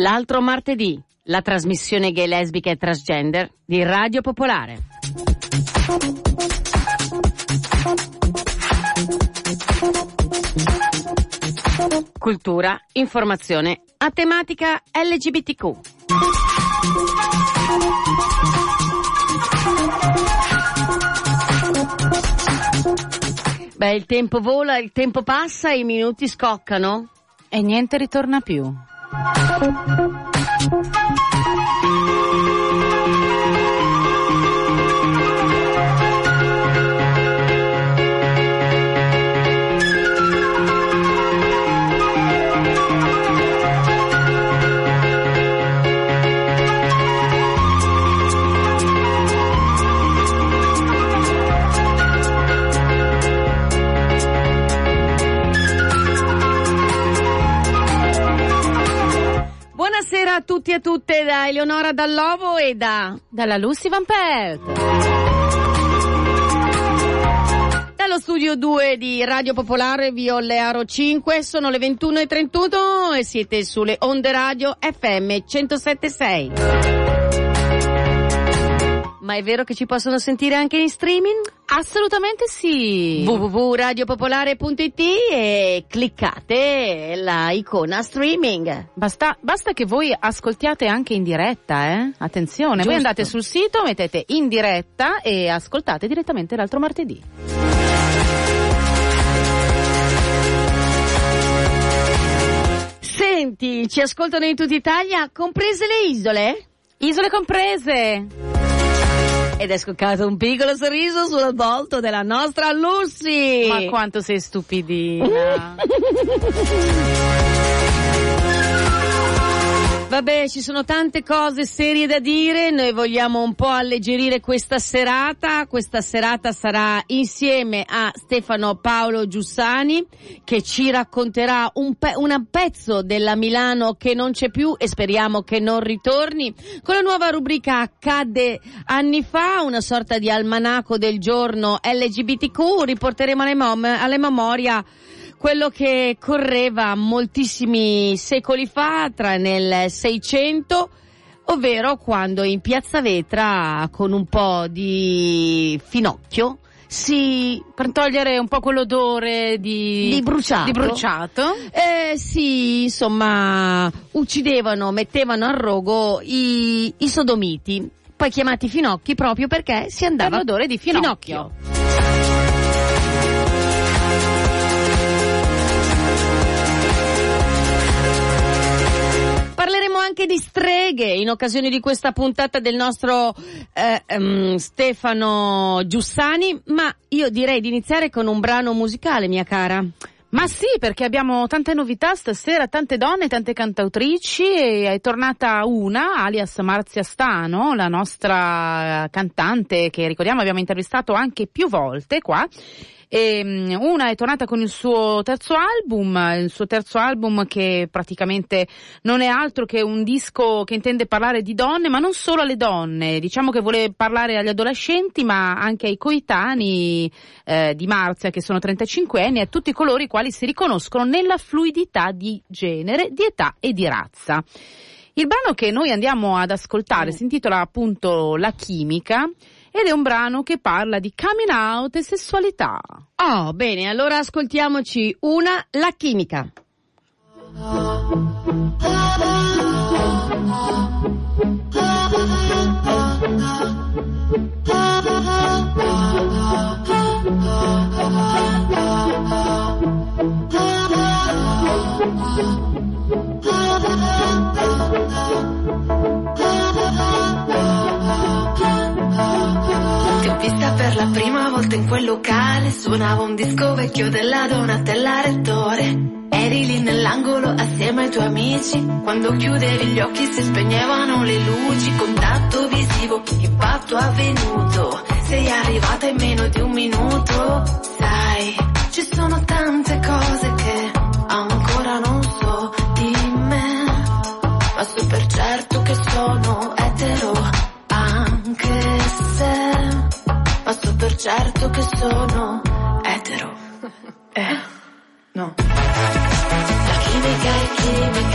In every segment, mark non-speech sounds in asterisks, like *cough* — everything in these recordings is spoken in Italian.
L'altro martedì, la trasmissione gay lesbica e transgender di Radio Popolare. Cultura, informazione a tematica LGBTQ. Beh, il tempo vola, il tempo passa, i minuti scoccano. E niente ritorna più. Buonasera a tutti e tutte da Eleonora Dallovo e da... Dalla Lucy Van Pelt. Dallo studio 2 di Radio Popolare Viole Aro 5 sono le 21.31 e siete sulle onde radio FM 107.6. Ma è vero che ci possono sentire anche in streaming? Assolutamente sì. www.radiopopolare.it e cliccate la icona streaming. Basta, basta che voi ascoltiate anche in diretta, eh? Attenzione, Giusto. voi andate sul sito, mettete in diretta e ascoltate direttamente l'altro martedì. Senti, ci ascoltano in tutta Italia, comprese le isole? Isole comprese. Ed è scoccato un piccolo sorriso sul volto della nostra Lucy. Ma quanto sei stupidina. *laughs* Vabbè, ci sono tante cose serie da dire, noi vogliamo un po' alleggerire questa serata, questa serata sarà insieme a Stefano Paolo Giussani che ci racconterà un, pe- un pezzo della Milano che non c'è più e speriamo che non ritorni, con la nuova rubrica Accadde anni fa, una sorta di almanacco del giorno LGBTQ, riporteremo alle, mom- alle memoria quello che correva moltissimi secoli fa, tra nel 600, ovvero quando in Piazza Vetra, con un po' di finocchio, si, per togliere un po' quell'odore di, di bruciato, di bruciato. eh, si, insomma, uccidevano, mettevano al rogo i, i sodomiti, poi chiamati finocchi proprio perché si Per andava l'odore di finocchio. Parleremo anche di streghe in occasione di questa puntata del nostro eh, ehm, Stefano Giussani, ma io direi di iniziare con un brano musicale, mia cara. Ma sì, perché abbiamo tante novità stasera, tante donne, tante cantautrici e è tornata una, alias Marzia Stano, la nostra cantante che ricordiamo abbiamo intervistato anche più volte qua. E, mm, una è tornata con il suo terzo album, il suo terzo album che praticamente non è altro che un disco che intende parlare di donne, ma non solo alle donne, diciamo che vuole parlare agli adolescenti, ma anche ai coetanei eh, di Marzia che sono 35 anni e a tutti coloro i quali si riconoscono nella fluidità di genere, di età e di razza. Il brano che noi andiamo ad ascoltare si intitola appunto La chimica ed è un brano che parla di coming out e sessualità. Oh, bene, allora ascoltiamoci una, la chimica. Vista per la prima volta in quel locale, suonava un disco vecchio della Donatella Rettore. Eri lì nell'angolo assieme ai tuoi amici, quando chiudevi gli occhi si spegnevano le luci, contatto visivo, impatto avvenuto. Sei arrivata in meno di un minuto, sai, ci sono tante cose che ancora non so di me, ma so per certo che sono per certo che sono etero. Eh, no. La chimica è chimica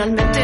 finalmente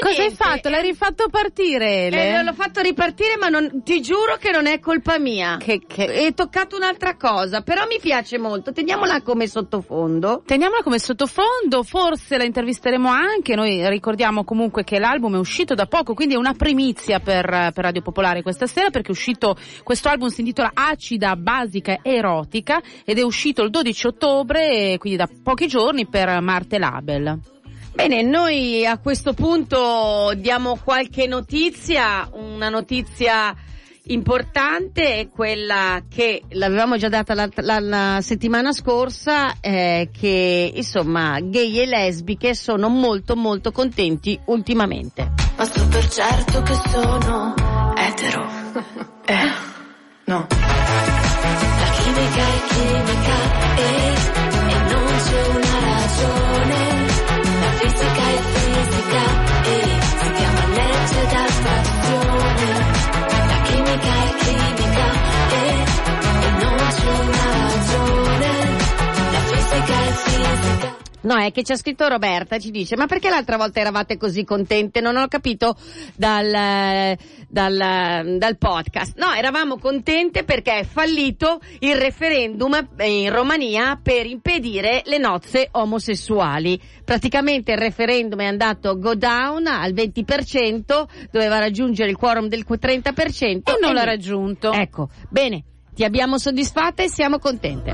Cosa hai niente. fatto? L'hai rifatto partire, Ele? Eh, l'ho fatto ripartire, ma non- ti giuro che non è colpa mia. Che- che- È toccato un'altra cosa, però mi piace molto. Teniamola come sottofondo. Teniamola come sottofondo, forse la intervisteremo anche, noi ricordiamo comunque che l'album è uscito da poco, quindi è una primizia per, per Radio Popolare questa sera perché è uscito, questo album si intitola Acida, Basica Erotica ed è uscito il 12 ottobre, quindi da pochi giorni per Marte Label. Bene, noi a questo punto diamo qualche notizia, una notizia importante è quella che l'avevamo già data la, la- la settimana scorsa, eh, che insomma gay e lesbiche sono molto molto contenti ultimamente. Ma so per certo che sono etero. *laughs* Eh, no. La chimica è chimica No, è che c'è scritto Roberta, ci dice, ma perché l'altra volta eravate così contente? Non ho capito dal, dal, dal podcast. No, eravamo contente perché è fallito il referendum in Romania per impedire le nozze omosessuali. Praticamente il referendum è andato go down al 20%, doveva raggiungere il quorum del 30% E non l'ha niente. raggiunto. Ecco, bene, ti abbiamo soddisfatta e siamo contente.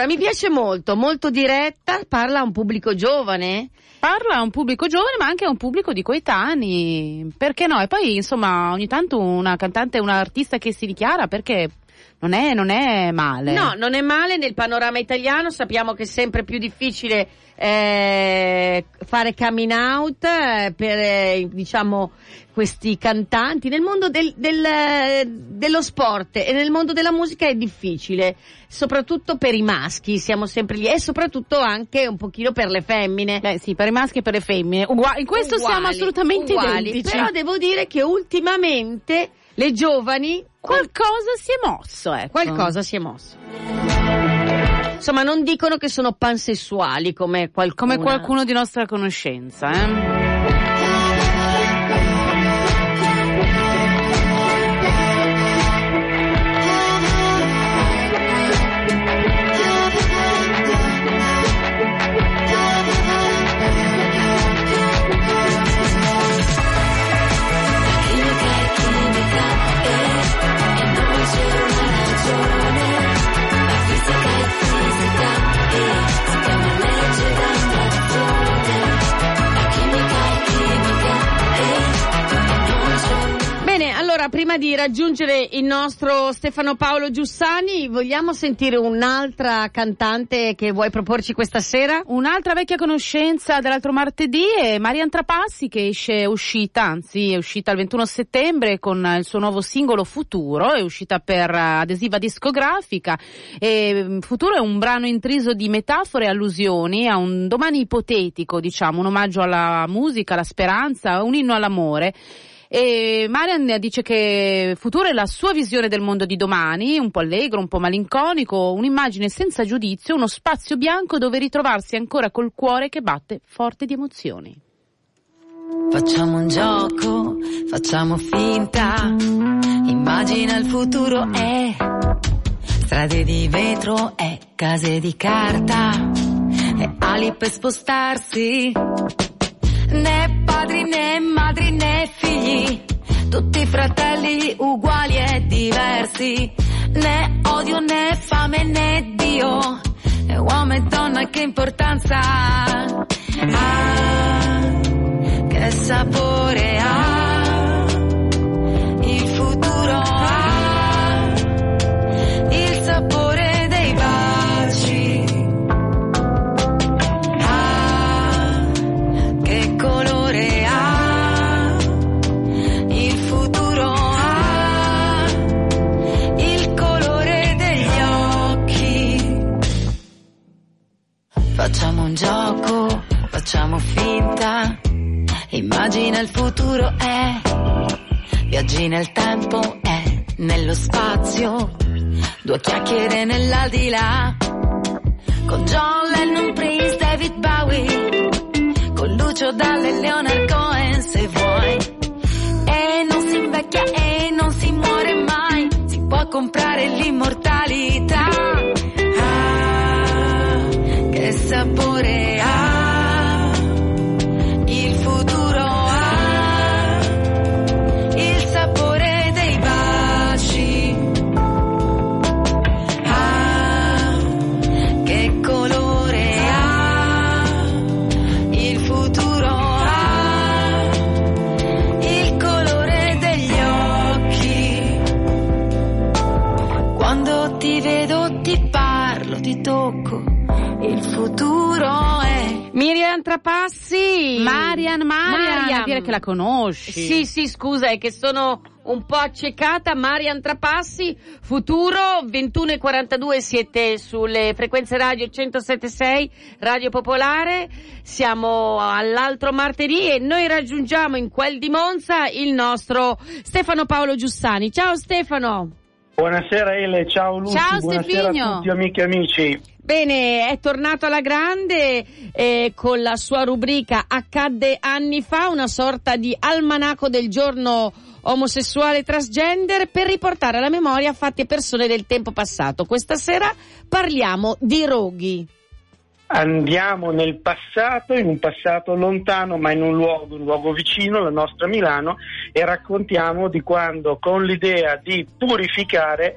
Allora, mi piace molto, molto diretta, parla a un pubblico giovane. Parla a un pubblico giovane ma anche a un pubblico di coetanei, perché no? E poi insomma ogni tanto una cantante, un artista che si dichiara perché non è, non è male. No, non è male nel panorama italiano, sappiamo che è sempre più difficile eh, fare coming out eh, per eh, diciamo questi cantanti. Nel mondo del- del, dello sport e nel mondo della musica è difficile, soprattutto per i maschi, siamo sempre lì e soprattutto anche un pochino per le femmine. Beh sì, per i maschi e per le femmine. Ugua- in questo siamo Uguali, assolutamente uguali. identici. Però devo dire che ultimamente le giovani Qualcosa si è mosso, ecco. qualcosa si è mosso. Insomma, non dicono che sono pansessuali come qualcuno. Come qualcuno di nostra conoscenza, eh? Prima di raggiungere il nostro Stefano Paolo Giussani, vogliamo sentire un'altra cantante che vuoi proporci questa sera? Un'altra vecchia conoscenza dell'altro martedì è Marian Trapassi che esce, uscita, anzi è uscita il 21 settembre con il suo nuovo singolo Futuro, è uscita per adesiva discografica e mm, Futuro è un brano intriso di metafore e allusioni a un domani ipotetico, diciamo, un omaggio alla musica, alla speranza, un inno all'amore. E Marian dice che Futuro è la sua visione del mondo di domani, un po' allegro, un po' malinconico, un'immagine senza giudizio, uno spazio bianco dove ritrovarsi ancora col cuore che batte forte di emozioni. Facciamo un gioco, facciamo finta. Immagina il futuro è strade di vetro e case di carta e ali per spostarsi. Né padri né madri né figli, tutti fratelli uguali e diversi. Né odio né fame né Dio, e uomo e donna che importanza ha. Che sapore ha facciamo un gioco facciamo finta. Immagina il futuro è, viaggi nel tempo è, nello spazio, due chiacchiere nell'aldilà, con John Lennon, Prince, David Bowie, con Lucio Dalle, Leonard Cohen se vuoi, e non si invecchia e non si muore mai, si può comprare l'immortalità, che sapore ha. Marian Trapassi. Marian, Marian, Marian. dire che la conosci. Sì, sì, scusa, è che sono un po' accecata. Marian Trapassi, futuro 21 e 42 siete sulle frequenze radio 176, Radio Popolare. Siamo all'altro martedì e noi raggiungiamo in quel di Monza il nostro Stefano Paolo Giussani. Ciao Stefano. Buonasera Ele, ciao Luci, ciao, buonasera Stefino. a tutti amiche e amici. Bene, è tornato alla grande eh, con la sua rubrica Accadde anni fa, una sorta di almanacco del giorno omosessuale transgender per riportare alla memoria fatti e persone del tempo passato. Questa sera parliamo di roghi. Andiamo nel passato, in un passato lontano, ma in un luogo, un luogo vicino, la nostra Milano, e raccontiamo di quando con l'idea di purificare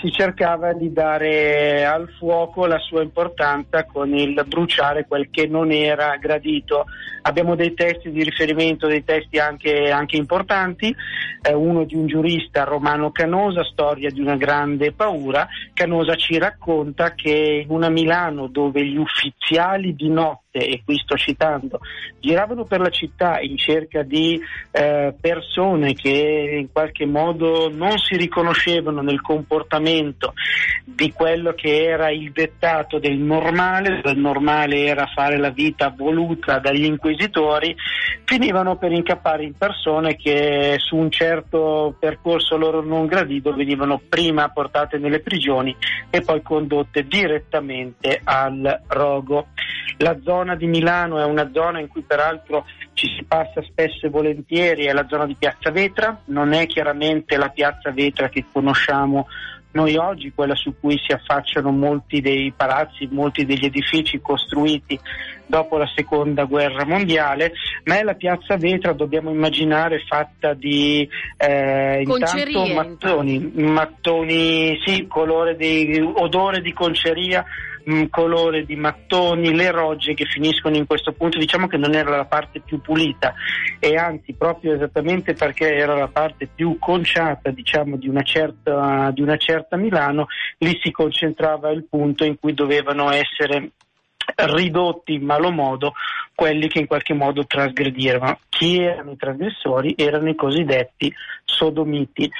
si cercava di dare al fuoco la sua importanza con il bruciare quel che non era gradito. Abbiamo dei testi di riferimento, dei testi anche, anche importanti, eh, uno di un giurista romano Canosa, storia di una grande paura. Canosa ci racconta che in una Milano dove gli ufficiali di notte e qui sto citando, giravano per la città in cerca di eh, persone che in qualche modo non si riconoscevano nel comportamento di quello che era il dettato del normale, il normale era fare la vita voluta dagli inquisitori, finivano per incappare in persone che su un certo percorso loro non gradito venivano prima portate nelle prigioni e poi condotte direttamente al rogo. La zona di Milano è una zona in cui peraltro ci si passa spesso e volentieri, è la zona di Piazza Vetra, non è chiaramente la Piazza Vetra che conosciamo noi oggi, quella su cui si affacciano molti dei palazzi, molti degli edifici costruiti dopo la seconda guerra mondiale, ma è la piazza Vetra, dobbiamo immaginare, fatta di eh, intanto mattoni, mattoni, sì, colore di, odore di conceria, colore di mattoni, le rogge che finiscono in questo punto, diciamo che non era la parte più pulita e anzi proprio esattamente perché era la parte più conciata diciamo di una certa, di una certa Milano, lì si concentrava il punto in cui dovevano essere ridotti in malo modo quelli che in qualche modo trasgredivano. Chi erano i trasgressori? Erano i cosiddetti sodomiti.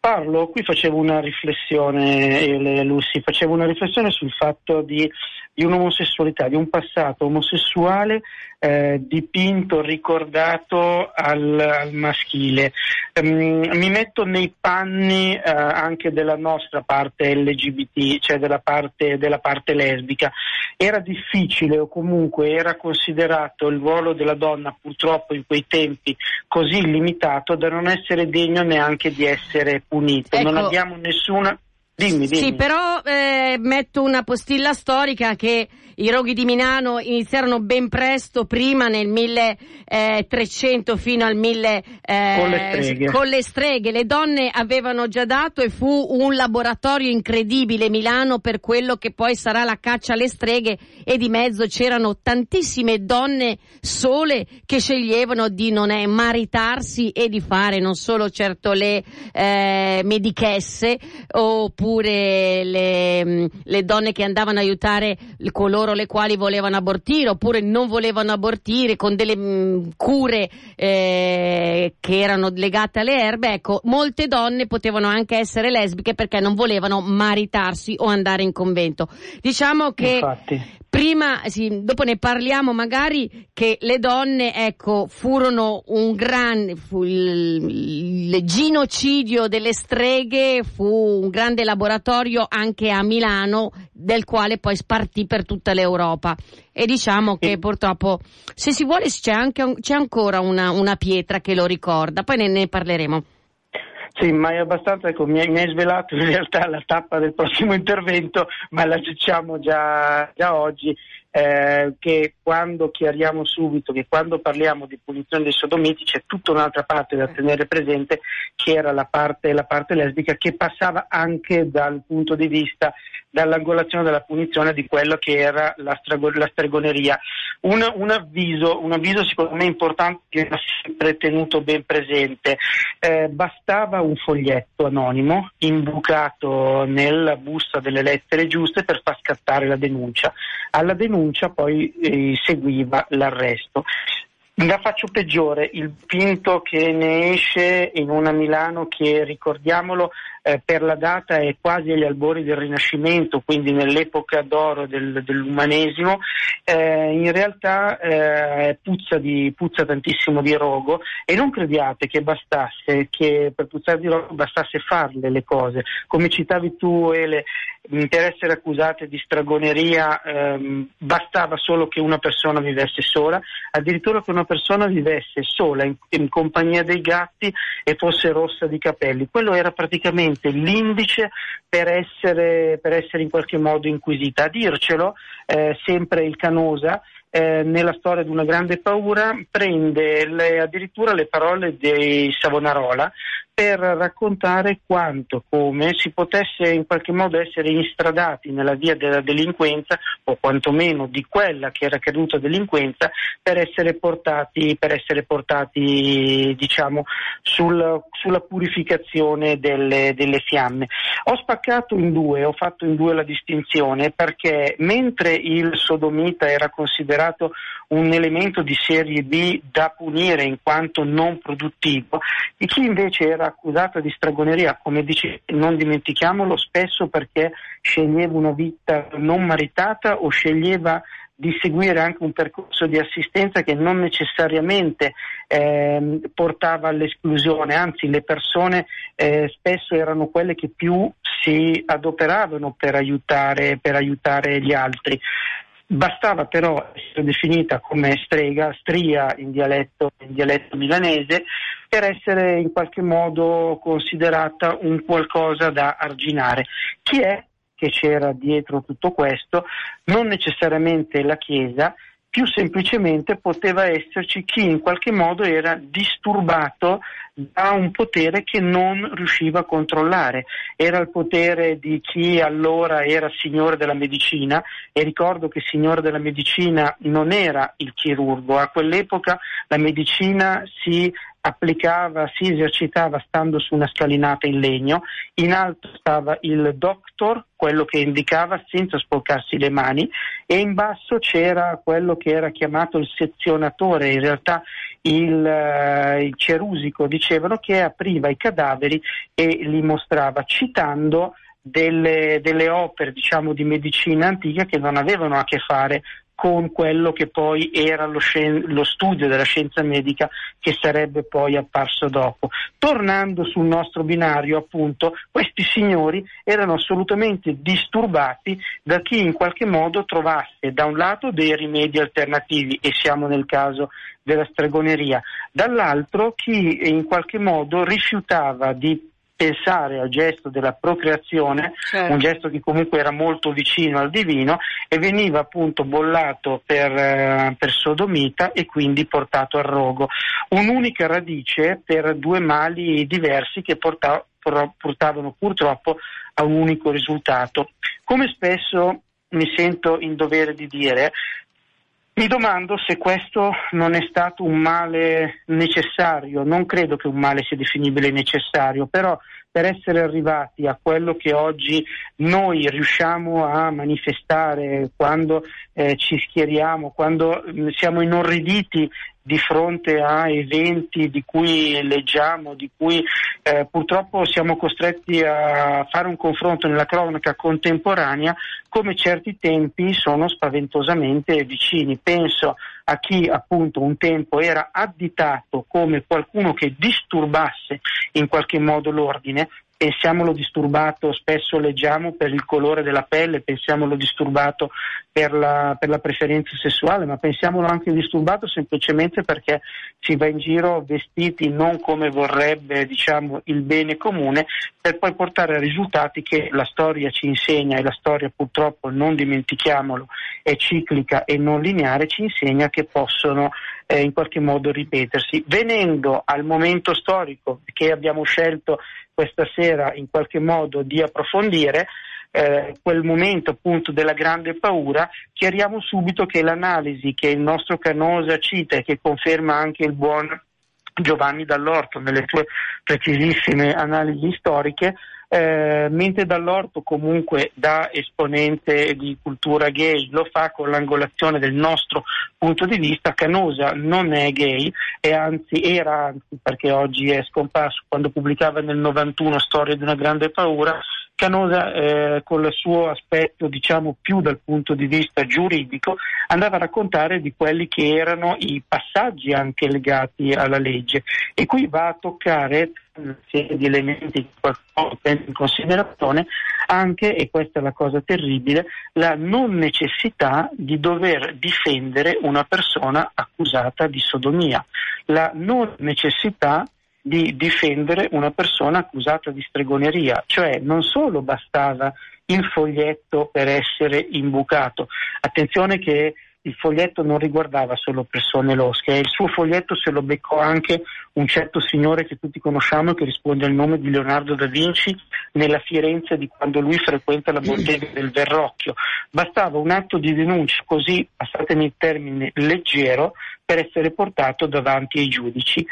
Parlo, qui facevo una riflessione, Lucy, facevo una riflessione sul fatto di, di un'omosessualità, di un passato omosessuale eh, dipinto, ricordato al, al maschile. Um, mi metto nei panni uh, anche della nostra parte LGBT, cioè della parte, della parte lesbica. Era difficile o comunque era considerato il ruolo della donna purtroppo in quei tempi così limitato da non essere degno neanche di essere punito. Ecco. Non abbiamo nessuna Dimmi, dimmi. Sì, però eh, metto una postilla storica che i roghi di Milano iniziarono ben presto, prima nel 1300 fino al 1000 eh, con, le con, le streghe. Le donne avevano già dato e fu un laboratorio incredibile Milano per quello che poi sarà la caccia alle streghe e di mezzo c'erano tantissime donne sole che sceglievano di non è, maritarsi e di fare non solo certo le eh, medichesse oppure le, le donne che andavano a aiutare coloro loro le quali volevano abortire oppure non volevano abortire con delle mh, mm, cure eh, che erano legate alle erbe, ecco, molte donne potevano anche essere lesbiche perché non volevano maritarsi o andare in convento. Diciamo che Infatti prima, sì, dopo ne parliamo magari che le donne, ecco, furono un grande, fu il, il, genocidio delle streghe fu un grande laboratorio anche a Milano, del quale poi spartì per tutta l'Europa. E diciamo che purtroppo, se si vuole, c'è, anche, c'è ancora una, una pietra che lo ricorda, poi ne, ne parleremo. Sì, ma è abbastanza, ecco, mi, mi, hai svelato in realtà la tappa del prossimo *laughs* intervento, ma la diciamo già, già oggi, eh, che quando chiariamo subito che quando parliamo di punizione dei sodomiti c'è tutta un'altra parte da tenere presente, che era la parte, la parte lesbica, che passava anche dal punto di vista dall'angolazione della punizione di quello che era la, strago- la stregoneria. Un, un, avviso, un, avviso, secondo me importante che va sempre tenuto ben presente. Eh, bastava un foglietto anonimo imbucato nella busta delle lettere giuste per far scattare la denuncia. Alla denuncia poi eh, seguiva l'arresto. La faccio peggiore, il Pinto che ne esce in una Milano che, ricordiamolo, eh, per la data è quasi agli albori del Rinascimento, quindi nell'epoca d'oro del, dell'umanesimo, eh, in realtà eh, puzza, di, puzza, tantissimo di rogo e non crediate che bastasse, che per puzzare di rogo bastasse farle le cose. Come citavi tu Ele, per essere accusate di stragoneria ehm, bastava solo che una persona vivesse sola, addirittura che una persona vivesse sola in, in compagnia dei gatti e fosse rossa di capelli. Quello era praticamente l'indice per essere, per essere in qualche modo inquisita. A dircelo eh, sempre il Canosa eh, nella storia di una grande paura prende le, addirittura le parole di Savonarola per raccontare quanto, come si potesse in qualche modo essere instradati nella via della delinquenza o quantomeno di quella che era caduta delinquenza per essere portati, per essere portati diciamo, sul, sulla purificazione delle, delle fiamme. Ho spaccato in due, ho fatto in due la distinzione perché mentre il sodomita era considerato un elemento di serie B da punire in quanto non produttivo, e chi invece era accusato di stragoneria, come dice, non dimentichiamolo, spesso perché sceglieva una vita non maritata o sceglieva di seguire anche un percorso di assistenza che non necessariamente eh, portava all'esclusione, anzi le persone eh, spesso erano quelle che più si adoperavano per aiutare, per aiutare gli altri. Bastava però essere definita come strega, stria in dialetto, in dialetto milanese, per essere in qualche modo considerata un qualcosa da arginare. Chi è che c'era dietro tutto questo? Non necessariamente la Chiesa, più semplicemente poteva esserci chi in qualche modo era disturbato da un potere che non riusciva a controllare. Era il potere di chi allora era signore della medicina e ricordo che signore della medicina non era il chirurgo, a quell'epoca la medicina si applicava, si esercitava stando su una scalinata in legno, in alto stava il doctor, quello che indicava senza sporcarsi le mani, e in basso c'era quello che era chiamato il sezionatore, in realtà il, uh, il cerusico, dicevano che apriva i cadaveri e li mostrava, citando delle, delle opere diciamo, di medicina antica che non avevano a che fare con quello che poi era lo, scien- lo, studio della scienza medica che sarebbe poi apparso dopo. Tornando sul nostro binario, appunto, questi signori erano assolutamente disturbati da chi in qualche modo trovasse da un lato dei rimedi alternativi, e siamo nel caso della stregoneria, dall'altro chi in qualche modo rifiutava di pensare al gesto della procreazione, certo. un gesto che comunque era molto vicino al divino e veniva appunto bollato per, eh, per sodomita e quindi portato al rogo. Un'unica radice per due mali diversi che portavano portavano purtroppo a un unico risultato. Come spesso mi sento in dovere di dire, mi domando se questo non è stato un male necessario, non credo che un male sia definibile necessario, però per essere arrivati a quello che oggi noi riusciamo a manifestare quando eh, ci schieriamo, quando mh, mm, siamo inorriditi di fronte a eventi di cui leggiamo, di cui eh, purtroppo siamo costretti a fare un confronto nella cronaca contemporanea, come certi tempi sono spaventosamente vicini. Penso a chi appunto un tempo era additato come qualcuno che disturbasse in qualche modo l'ordine, pensiamolo disturbato, spesso leggiamo per il colore della pelle, pensiamolo disturbato per la, per la, preferenza sessuale, ma pensiamolo anche disturbato semplicemente perché si va in giro vestiti non come vorrebbe diciamo, il bene comune, per poi portare a risultati che la storia ci insegna e la storia purtroppo, non dimentichiamolo, è ciclica e non lineare, ci insegna che possono eh, in qualche modo ripetersi. Venendo al momento storico che abbiamo scelto questa sera in qualche modo di approfondire, eh, quel momento appunto della grande paura, chiariamo subito che l'analisi che il nostro Canosa cita e che conferma anche il buon Giovanni Dall'Orto nelle sue precisissime analisi storiche, eh, mentre Dall'Orto comunque da esponente di cultura gay lo fa con l'angolazione del nostro punto di vista, Canosa non è gay e anzi era anzi perché oggi è scomparso. Quando pubblicava nel 91 Storia di una grande paura, Canosa eh, con il suo aspetto diciamo più dal punto di vista giuridico andava a raccontare di quelli che erano i passaggi anche legati alla legge. E qui va a toccare una serie di elementi che qualcuno prende in considerazione anche, e questa è la cosa terribile, la non necessità di dover difendere una persona accusata di sodomia, la non necessità di difendere una persona accusata di stregoneria, cioè non solo bastava il foglietto per essere imbucato, attenzione che il foglietto non riguardava solo persone losche, il suo foglietto se lo beccò anche un certo signore che tutti conosciamo che risponde al nome di Leonardo da Vinci nella Firenze di quando lui frequenta la bottega del Verrocchio. Bastava un atto di denuncia così, passatemi il termine, leggero per essere portato davanti ai giudici.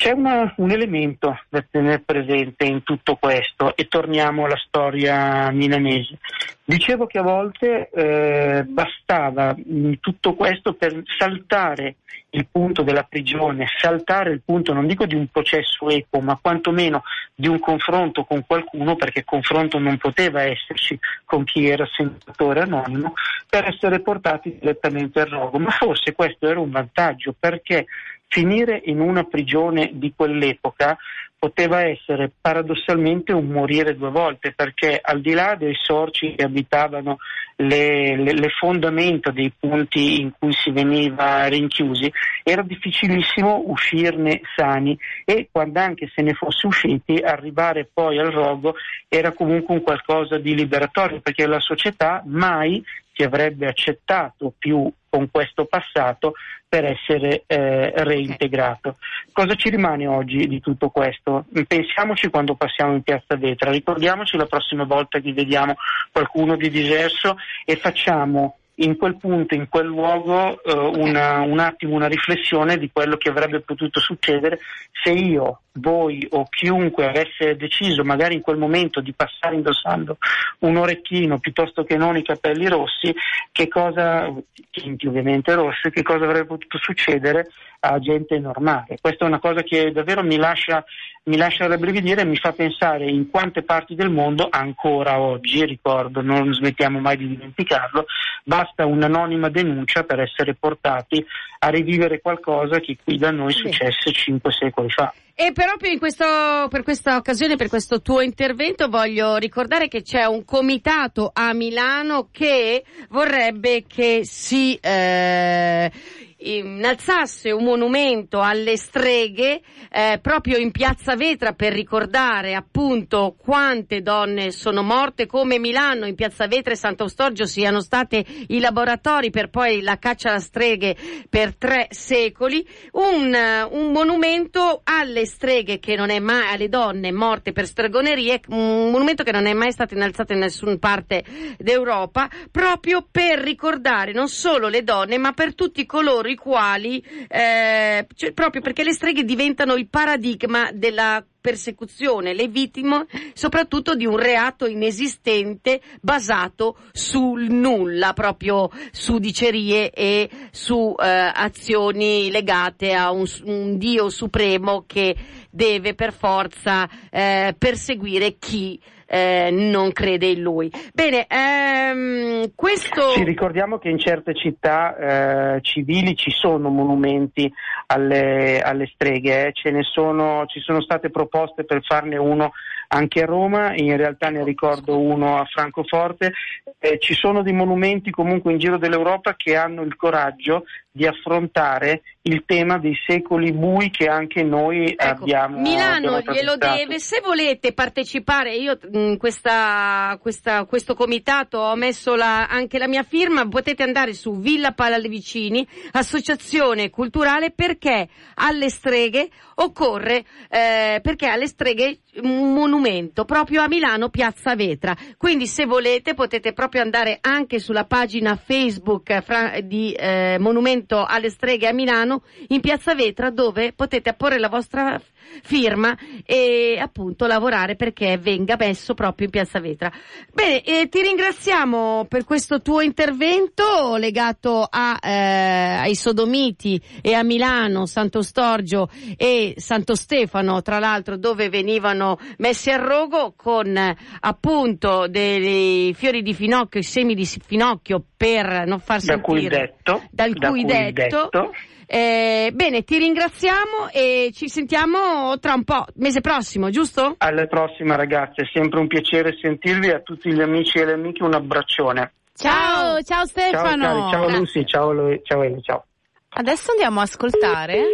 C'è una, un elemento da tenere presente in tutto questo e torniamo alla storia milanese. Dicevo che a volte eh, bastava in tutto questo per saltare il punto della prigione, saltare il punto non dico di un processo equo, ma quantomeno di un confronto con qualcuno, perché confronto non poteva esserci con chi era senatore anonimo, per essere portati direttamente al rogo. Ma forse questo era un vantaggio perché finire in una prigione di quell'epoca poteva essere paradossalmente un morire due volte, perché al di là dei sorci che abitavano le, le, le, fondamenta dei punti in cui si veniva rinchiusi, era difficilissimo uscirne sani e quando anche se ne fosse usciti, arrivare poi al rogo era comunque un qualcosa di liberatorio, perché la società mai si avrebbe accettato più con questo passato per essere eh, reintegrato. Cosa ci rimane oggi di tutto questo? Pensiamoci quando passiamo in piazza Vetra, ricordiamoci la prossima volta che vediamo qualcuno di diverso e facciamo in quel punto, in quel luogo, eh, una, un attimo una riflessione di quello che avrebbe potuto succedere se io, voi o chiunque avesse deciso magari in quel momento di passare indossando un orecchino piuttosto che non i capelli rossi, che cosa, tinti ovviamente rossi, che cosa avrebbe potuto succedere a gente normale. Questa è una cosa che davvero mi lascia, mi lascia rabbrividire e mi fa pensare in quante parti del mondo ancora oggi, ricordo, non smettiamo mai di dimenticarlo, basta un'anonima denuncia per essere portati a rivivere qualcosa che qui da noi successe cinque secoli fa. E proprio questo, per questa occasione, per questo tuo intervento, voglio ricordare che c'è un comitato a Milano che vorrebbe che si eh, innalzasse un monumento alle streghe eh, proprio in piazza Vetra per ricordare appunto quante donne sono morte, come Milano in piazza Vetra e Sant'Ostorgio siano state i laboratori per poi la caccia alle streghe per tre secoli, un, un monumento alle streghe che non è mai, alle donne morte per stregonerie, un monumento che non è mai stato innalzato in nessuna parte d'Europa, proprio per ricordare non solo le donne ma per tutti coloro i quali, eh, cioè proprio perché le streghe diventano il paradigma della persecuzione, le vittime soprattutto di un reato inesistente basato sul nulla, proprio su dicerie e su eh, azioni legate a un, un, Dio supremo che deve per forza eh, perseguire chi eh, non crede in lui. Bene, ehm, questo... Ci ricordiamo che in certe città eh, civili ci sono monumenti alle, alle streghe, eh. ce ne sono, ci sono state proposte per farne uno anche a Roma, in realtà ne ricordo uno a Francoforte, eh, ci sono dei monumenti comunque in giro dell'Europa che hanno il coraggio di affrontare il tema dei secoli bui che anche noi ecco, abbiamo. Milano glielo deve, se volete partecipare, io in questa, questa, questo comitato ho messo la, anche la mia firma, potete andare su Villa Palavicini, associazione culturale perché alle streghe occorre, eh, perché alle streghe un monumento proprio a Milano, Piazza Vetra. Quindi se volete potete proprio andare anche sulla pagina Facebook eh, fra, di eh, Monumento alle Streghe a Milano in Piazza Vetra dove potete apporre la vostra firma e appunto lavorare perché venga messo proprio in Piazza Vetra. Bene, eh, ti ringraziamo per questo tuo intervento legato a, eh, ai Sodomiti e a Milano, Santo Storgio e Santo Stefano, tra l'altro dove venivano messi a rogo con appunto dei fiori di finocchio, i semi di finocchio per non far da sentire cui detto, dal da cui cui detto. detto. Eh, bene, ti ringraziamo e ci sentiamo tra un po', mese prossimo, giusto? Alla prossima ragazzi, è sempre un piacere sentirvi a tutti gli amici e le amiche un abbraccione. Ciao, ciao Stefano. Ciao, ciao Lucy, ciao, Lu- ciao Eli, ciao. Adesso andiamo a ascoltare.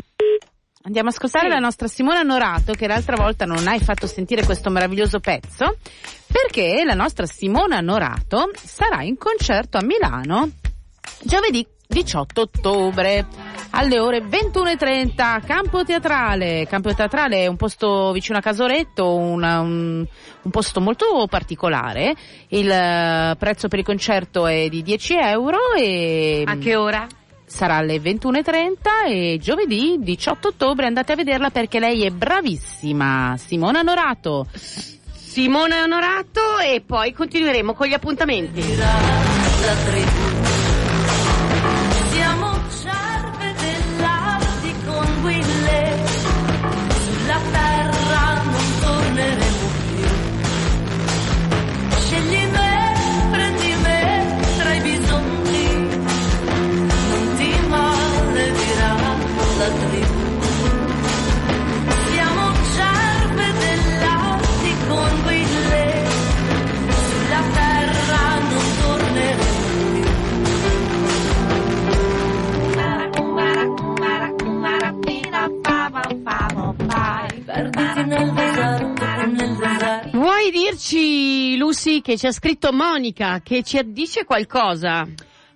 Andiamo a ascoltare Sì. la nostra Simona Norato, che l'altra volta non hai fatto sentire questo meraviglioso pezzo, perché la nostra Simona Norato sarà in concerto a Milano giovedì 18 ottobre alle ore 21.30, Campo Teatrale. Campo Teatrale è un posto vicino a Casoretto, una- un, un posto molto particolare. Il eh, prezzo per il concerto è di 10 euro e A che ora? sarà alle 21.30 e giovedì 18 ottobre andate a vederla perché lei è bravissima. Simona Norato. Simone Onorato e poi continueremo con gli appuntamenti. Che ci ha scritto Monica, che ci dice qualcosa?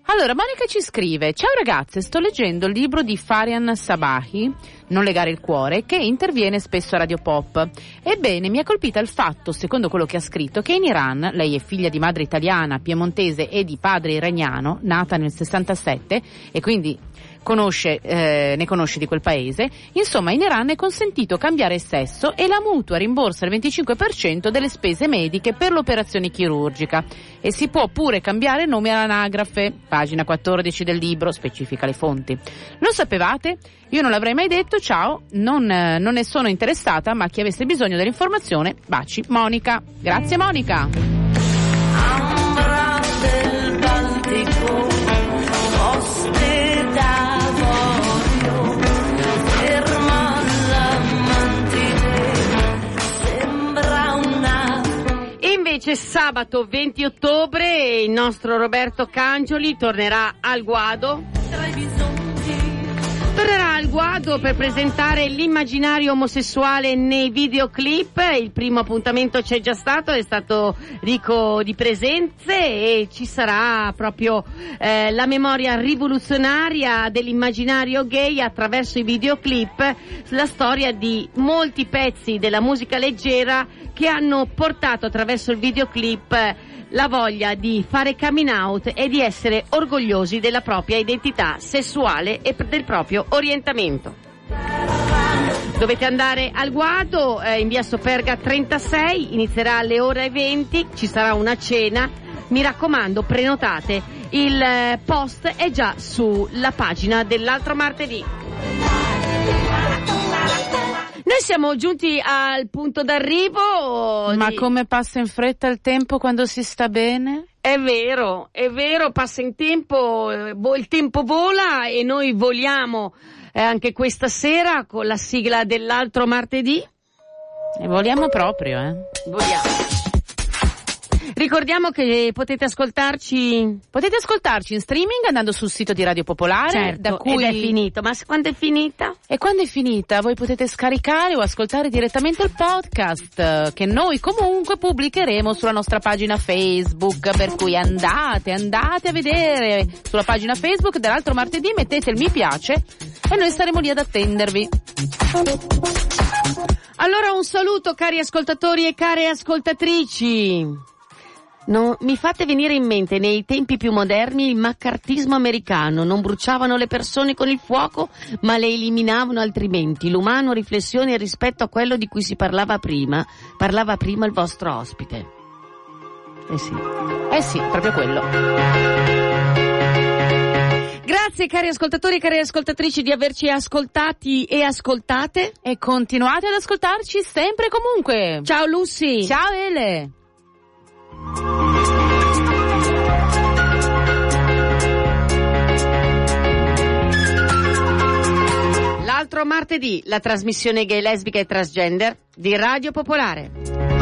Allora, Monica ci scrive, ciao ragazze, sto leggendo il libro di Farian Sabahi, Non legare il cuore, che interviene spesso a Radio Pop. Ebbene, mi ha colpita il fatto, secondo quello che ha scritto, che in Iran, lei è figlia di madre italiana, piemontese e di padre iraniano, nata nel 67, e quindi conosce, eh, ne conosce di quel paese, insomma in Iran è consentito cambiare sesso e la mutua rimborsa il 25% delle spese mediche per l'operazione chirurgica e si può pure cambiare nome all'anagrafe, pagina 14 del libro, specifica le fonti. Lo sapevate? Io non l'avrei mai detto, ciao, non, eh, non ne sono interessata, ma chi avesse bisogno dell'informazione, baci, Monica. Grazie Monica. Invece sabato 20 ottobre il nostro Roberto Cangioli tornerà al Guado Guado per presentare l'immaginario omosessuale nei videoclip. Il primo appuntamento c'è già stato, è stato ricco di presenze e ci sarà proprio eh, la memoria rivoluzionaria dell'immaginario gay attraverso i videoclip, la storia di molti pezzi della musica leggera che hanno portato attraverso il videoclip la voglia di fare coming out e di essere orgogliosi della propria identità sessuale e del proprio orientamento. Dovete andare al Guado eh, in via Soperga 36, inizierà alle ore 20, ci sarà una cena. Mi raccomando, prenotate. Il eh, post è già sulla pagina dell'altro martedì. Noi siamo giunti al punto d'arrivo. Ma di... come passa in fretta il tempo quando si sta bene? È vero, è vero, passa in tempo, eh, il tempo vola e noi voliamo eh, anche questa sera con la sigla dell'altro martedì. E voliamo proprio, eh? Voliamo. Ricordiamo che potete ascoltarci. Potete ascoltarci in streaming andando sul sito di Radio Popolare. Certo, da cui... è finito. Ma quando è finita? E quando è finita voi potete scaricare o ascoltare direttamente il podcast che noi comunque pubblicheremo sulla nostra pagina Facebook. Per cui andate, andate a vedere sulla pagina Facebook dell'altro martedì, mettete il mi piace e noi staremo lì ad attendervi. Allora un saluto cari ascoltatori e care ascoltatrici. No, mi fate venire in mente nei tempi più moderni il maccartismo americano. Non bruciavano le persone con il fuoco, ma le eliminavano altrimenti. L'umano riflessione rispetto a quello di cui si parlava prima. Parlava prima il vostro ospite. Eh sì. Eh sì, proprio quello. Grazie cari ascoltatori e cari ascoltatrici di averci ascoltati e ascoltate. E continuate ad ascoltarci sempre e comunque. Ciao Lucy. Ciao Ele. L'altro martedì la trasmissione gay lesbica e transgender di Radio Popolare.